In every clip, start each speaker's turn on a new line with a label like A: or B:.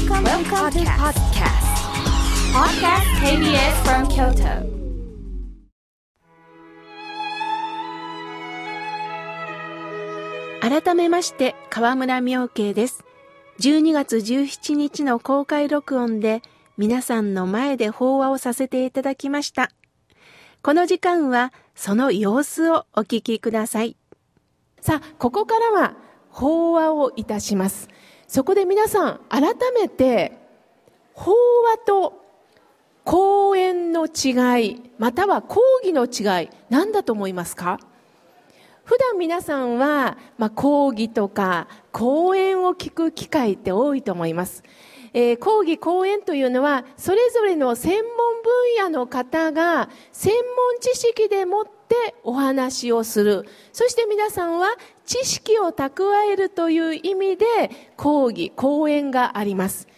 A: Welcome, Welcome to podcast. Podcast KBS from Kyoto.
B: 改めまして河村明慶です。12月17日の公開録音で皆さんの前で法話をさせていただきました。この時間はその様子をお聞きください。さあ、ここからは法話をいたします。そこで皆さん改めて法話と講演の違い、または講義の違い、何だと思いますか？普段皆さんは、まあ、講義とか講演を聞く機会って多いと思います。えー講義講演というのはそれぞれの専門分野の方が専門知識でもってお話をする。そして皆さんは知識を蓄えるという意味で講義講演があります。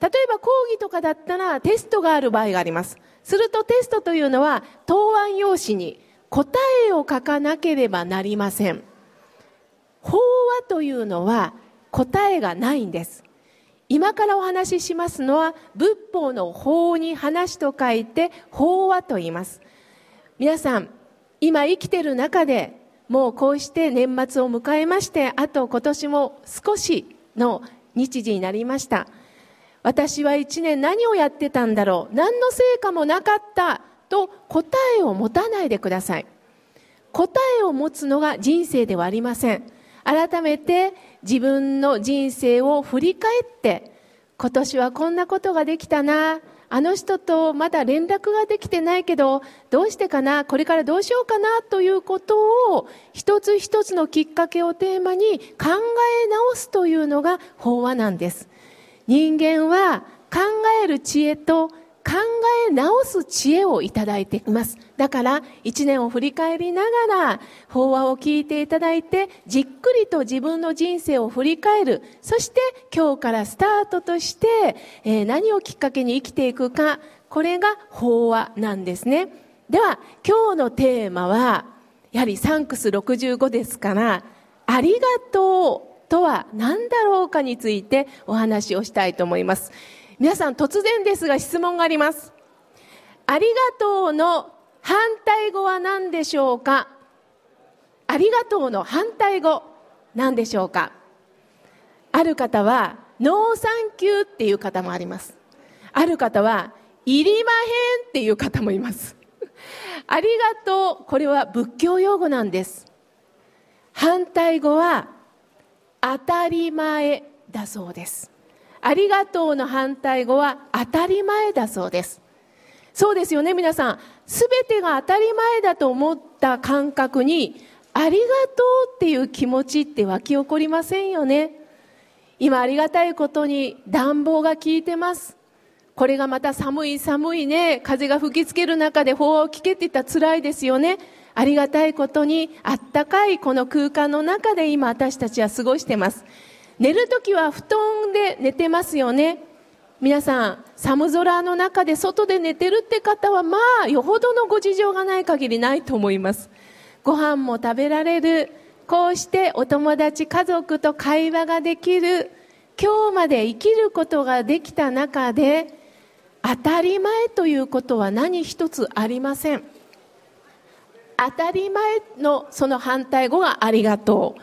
B: 例えば講義とかだったらテストがある場合があります。するとテストというのは答案用紙に答えを書かなければなりません。法話というのは答えがないんです。今からお話ししますのは仏法の法に話と書いて法話と言います。皆さん今生きてる中でもうこうして年末を迎えましてあと今年も少しの日時になりました。私は一年何をやってたんだろう何の成果もなかったと答えを持たないでください。答えを持つのが人生ではありません。改めて自分の人生を振り返って今年はこんなことができたなあの人とまだ連絡ができてないけどどうしてかな？これからどうしようかな？ということを一つ一つのきっかけをテーマに考え直すというのが法話なんです。人間は考える知恵と直す知恵をいただいています。だから一年を振り返りながら法話を聞いていただいてじっくりと自分の人生を振り返る。そして今日からスタートとして、えー何をきっかけに生きていくか。これが法話なんですね。では今日のテーマはやはりサンクス65ですからありがとうとは何だろうかについてお話をしたいと思います。皆さん突然ですが質問があります。ありがとうの反対語は何でしょうか？ありがとうの反対語何でしょうか？ある方はノーサンキューっていう方もあります。ある方はいりまへんっていう方もいます。ありがとうこれは仏教用語なんです。反対語は当たり前だそうです。ありがとうの反対語は当たり前だそうです。そうですよね皆さん。すべてが当たり前だと思った感覚にありがとうっていう気持ちって湧き起こりませんよね。今ありがたいことに暖房が効いてます。これがまた寒い寒いね。風が吹きつける中で法を聞けって言ったら辛いですよね。ありがたいことにあったかいこの空間の中で今私たちは過ごしてます。寝るときは布団で寝てますよね。皆さん寒空の中で外で寝てるって方はまあよほどのご事情がない限りないと思います。ご飯も食べられる。こうしてお友達家族と会話ができる。今日まで生きることができた中で当たり前ということは何一つありません。当たり前のその反対語がありがとう。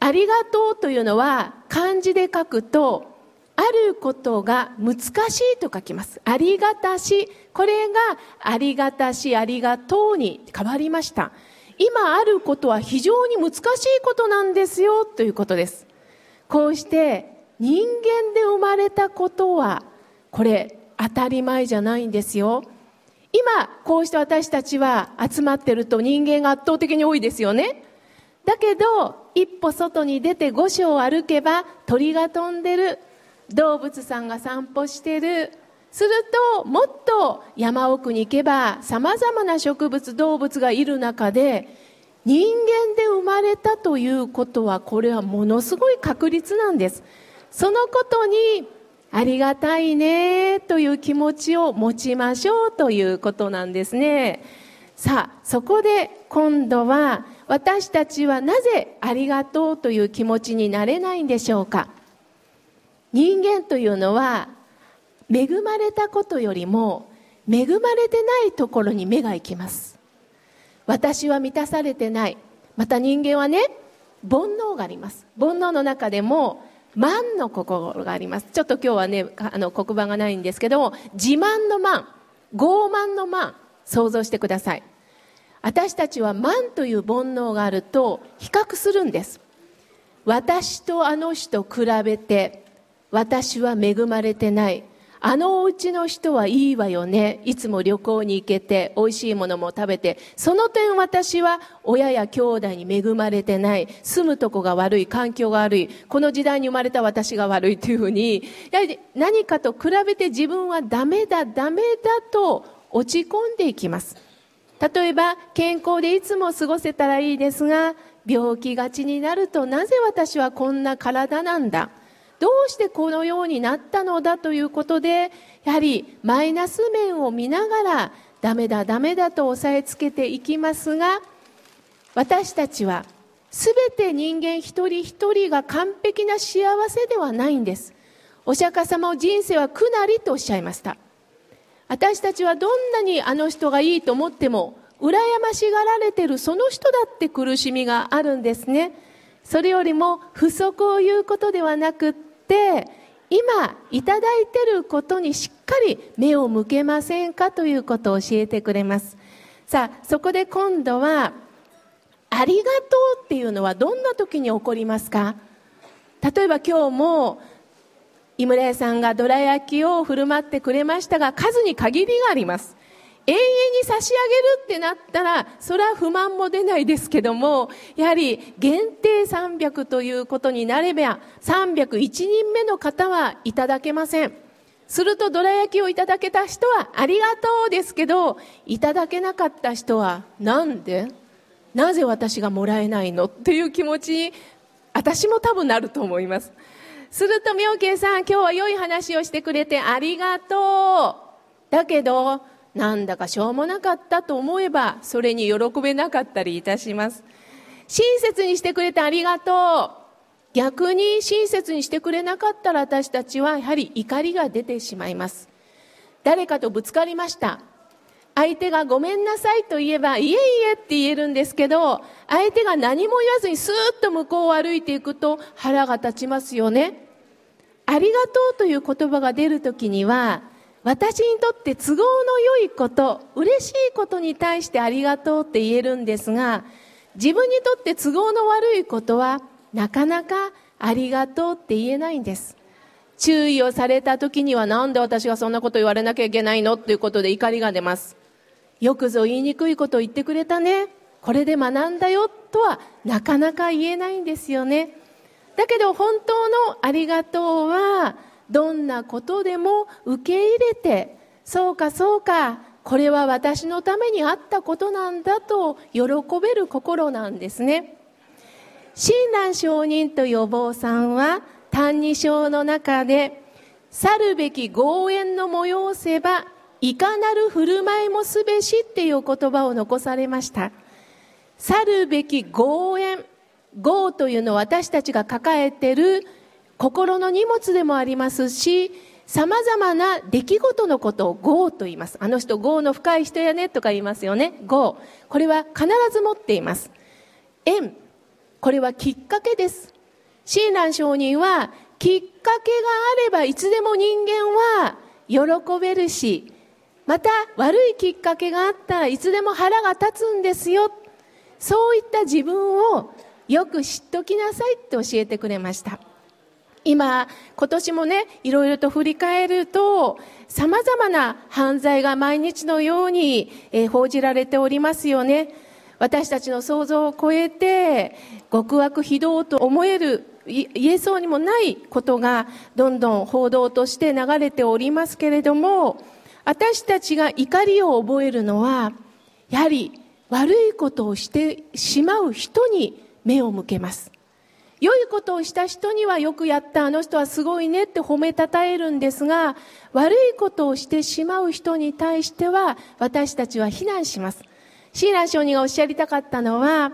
B: ありがとうというのは漢字で書くとあることが難しいと書きます。ありがたしこれがありがたしありがとうに変わりました。今あることは非常に難しいことなんですよということです。こうして人間で生まれたことはこれ当たり前じゃないんですよ。今こうして私たちは集まってると人間が圧倒的に多いですよね。だけど一歩外に出て五章を歩けば鳥が飛んでる。動物さんが散歩してる。するともっと山奥に行けばさまざまな植物動物がいる中で人間で生まれたということはこれはものすごい確率なんです。そのことにありがたいねという気持ちを持ちましょうということなんですね。さあそこで今度は私たちはなぜありがとうという気持ちになれないんでしょうか？人間というのは恵まれたことよりも恵まれてないところに目が行きます。私は満たされてない。また人間はね煩悩があります。煩悩の中でも万の心があります。ちょっと今日はねあの黒板がないんですけども自慢の万傲慢の万想像してください。私たちは万という煩悩があると比較するんです。私とあの人比べて私は恵まれてないあのお家の人はいいわよね。いつも旅行に行けて、美味しいものも食べて、その点私は親や兄弟に恵まれてない。住むとこが悪い、環境が悪い。この時代に生まれた私が悪いというふうに、やはり何かと比べて自分はダメだ、ダメだと落ち込んでいきます。例えば、健康でいつも過ごせたらいいですが、病気がちになるとなぜ私はこんな体なんだ？どうしてこのようになったのだということでやはりマイナス面を見ながらダメだダメだと押さえつけていきますが私たちは全て人間一人一人が完璧な幸せではないんです。お釈迦様を人生は苦なりとおっしゃいました。私たちはどんなにあの人がいいと思っても羨ましがられてるその人だって苦しみがあるんですね。それよりも不足を言うことではなくってって今いただいてることにしっかり目を向けませんかということを教えてくれます。さあそこで今度はありがとうっていうのはどんな時に起こりますか？例えば今日も井村屋さんがどら焼きを振る舞ってくれましたが数に限りがあります。永遠に差し上げるってなったら、それは不満も出ないですけども、やはり限定300ということになれば、301人目の方はいただけません。すると、どら焼きをいただけた人はありがとうですけど、いただけなかった人は、なんで？なぜ私がもらえないのっていう気持ちに、私も多分なると思います。すると、妙慶さん、今日は良い話をしてくれてありがとう。だけど、なんだかしょうもなかったと思えばそれに喜べなかったりいたします。親切にしてくれてありがとう。逆に親切にしてくれなかったら私たちはやはり怒りが出てしまいます。誰かとぶつかりました。相手がごめんなさいと言えば、いえいえって言えるんですけど、相手が何も言わずにスーッと向こうを歩いていくと腹が立ちますよね。ありがとうという言葉が出るときには、私にとって都合の良いこと、嬉しいことに対してありがとうって言えるんですが、自分にとって都合の悪いことはなかなかありがとうって言えないんです。注意をされた時にはなんで私がそんなこと言われなきゃいけないのっていうことで怒りが出ます。よくぞ言いにくいことを言ってくれたね。これで学んだよとはなかなか言えないんですよね。だけど本当のありがとうはどんなことでも受け入れてそうかそうかこれは私のためにあったことなんだと喜べる心なんですね。親鸞上人というお坊さんは「歎異抄」の中で「去るべき豪縁の催せばいかなる振る舞いもすべし」っていう言葉を残されました。去るべき豪縁豪というのは私たちが抱えている心の荷物でもありますし、様々な出来事のことを業と言います。あの人業の深い人やねとか言いますよね。業。これは必ず持っています。縁。これはきっかけです。親鸞上人は、きっかけがあればいつでも人間は喜べるし、また悪いきっかけがあったらいつでも腹が立つんですよ。そういった自分をよく知っときなさいって教えてくれました。今、今年もね、いろいろと振り返ると、様々な犯罪が毎日のように、えー、報じられておりますよね。私たちの想像を超えて、極悪非道と思える、言えそうにもないことが、どんどん報道として流れておりますけれども、私たちが怒りを覚えるのは、やはり悪いことをしてしまう人に目を向けます。良いことをした人にはよくやった、あの人はすごいねって褒めたたえるんですが、悪いことをしてしまう人に対しては、私たちは非難します。シーラン上人がおっしゃりたかったのは、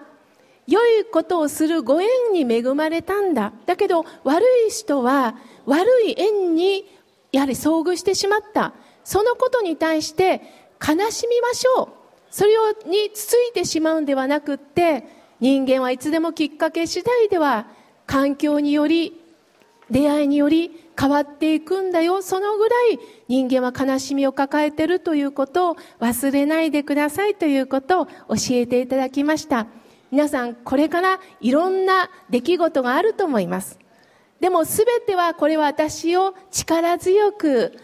B: 良いことをするご縁に恵まれたんだ。だけど、悪い人は、悪い縁にやはり遭遇してしまった。そのことに対して悲しみましょう。それにつついてしまうんではなくって、人間はいつでもきっかけ次第では環境により、出会いにより変わっていくんだよ。そのぐらい人間は悲しみを抱えてるということを忘れないでくださいということを教えていただきました。皆さん、これからいろんな出来事があると思います。でも全てはこれは私を力強く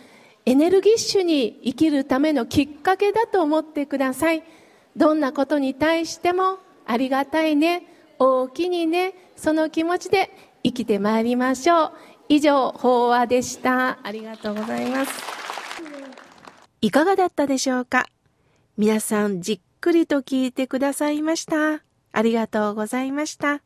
B: エネルギッシュに生きるためのきっかけだと思ってください。どんなことに対してもありがたいね、大きにね、その気持ちで生きてまいりましょう。以上、法話でした。ありがとうございます。いかがだったでしょうか？皆さんじっくりと聞いてくださいました。ありがとうございました。